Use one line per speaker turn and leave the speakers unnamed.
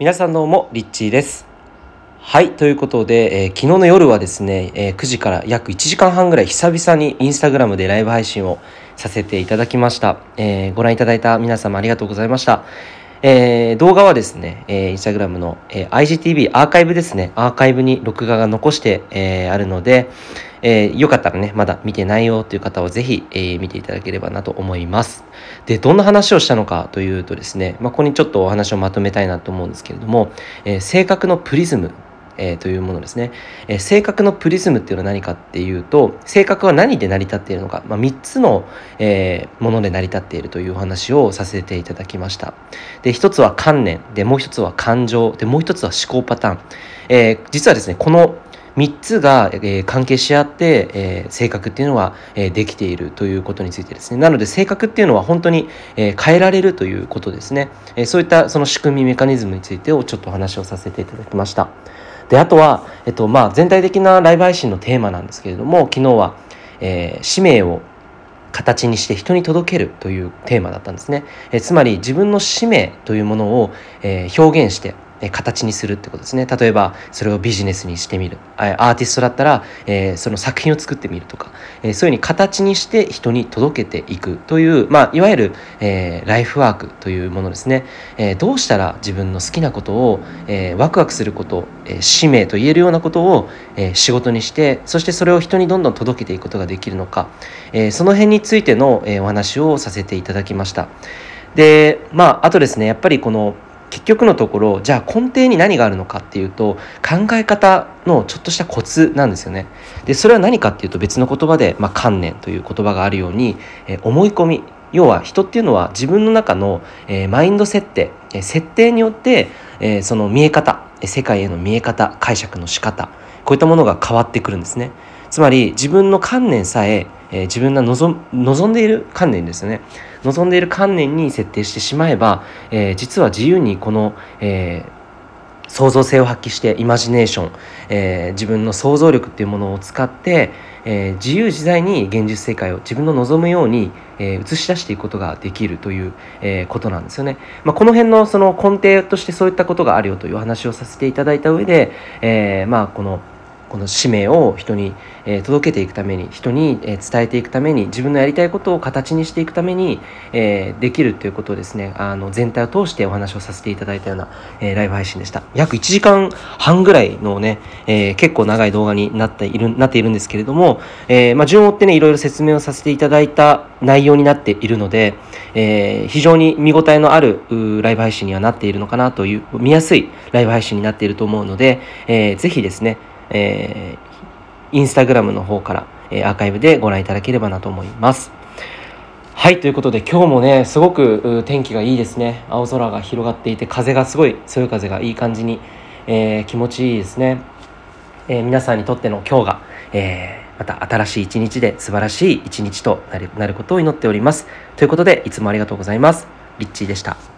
皆さんどうもリッチーです。はいということで、えー、昨日の夜はですね、えー、9時から約1時間半ぐらい久々にインスタグラムでライブ配信をさせていただきました、えー、ご覧いただいた皆様ありがとうございました。えー、動画はですね、えー、インスタグラムの、えー、IGTV アーカイブですね、アーカイブに録画が残して、えー、あるので、えー、よかったらね、まだ見てないよという方はぜひ、えー、見ていただければなと思います。で、どんな話をしたのかというとですね、まあ、ここにちょっとお話をまとめたいなと思うんですけれども、えー、性格のプリズムえー、というものですね、えー、性格のプリズムっていうのは何かっていうと性格は何で成り立っているのか、まあ、3つの、えー、もので成り立っているというお話をさせていただきました。で1つは観念。でもう1つは感情。でもう1つは思考パターン、え実はですねこの3つが、え、関係し合って、え、性格っていうのは、え、できているということについてですね。なので性格っていうのは本当に、え変えられるということですね、えそういったその仕組みメカニズムについてをちょっとお話をさせていただきました。であとは、えっとまあ、全体的なライブ配信のテーマなんですけれども昨日は、え使命を形にして人に届けるというテーマだったんですね、えつまり自分の使命というものを、え表現して形にするってことですね。例えばそれをビジネスにしてみる。アーティストだったら、えー、その作品を作ってみるとか、えー、そういうふうに形にして人に届けていく。という、まあ、いわゆる、えー、ライフワークというものですね、えどうしたら自分の好きなことを、えワクワクすること、え使命と言えるようなことを、え仕事にしてそしてそれを人にどんどん届けていくことができるのか、えその辺についての、えお話をさせていただきました。でまああとですねやっぱりこの結局のところじゃあ根底に何があるのかっていうと考え方のちょっとしたコツなんですよね。でそれは何かっていうと別の言葉で、まあ、観念という言葉があるように、えー、思い込み。要は人っていうのは自分の中の、えー、マインド設定、えー、設定によって、えー、その見え方。世界への見え方。解釈の仕方。こういったものが変わってくるんですね。つまり自分の観念さええー、自分が望望んでいる観念ですよね望んでいる観念に設定してしまえば、えー、実は自由にこの、えー、創造性を発揮してイマジネーション、えー、自分の想像力っていうものを使って、えー、自由自在に現実世界を自分の望むように、えー、映し出していくことができるという、えー、ことなんですよね。まあ、この辺のその根底としてそういったことがあるよという話をさせていただいた上で、えー、まあこのこの使命を人に、届けていくために人に、伝えていくために自分のやりたいことを形にしていくために、えできるということをですね。あの全体を通してお話をさせていただいたような、えライブ配信でした。約1時間半ぐらいのね、え結構長い動画になっているなっているんですけれども、えまあ、順を追ってねいろいろ説明をさせていただいた内容になっているので、え非常に見応えのあるライブ配信にはなっているのかなという見やすいライブ配信になっていると思うので、えー、ぜひですねえー、インスタグラムの方から、えー、アーカイブでご覧いただければなと思います。はい、ということで今日もね、すごく天気がいいですね。青空が広がっていて、風がすごい強い風がいい感じに、えー、気持ちいいですね。え、皆さんにとっての今日が、え、また新しい一日で素晴らしい一日となるなることを祈っております。ということで、いつもありがとうございます。リッチーでした。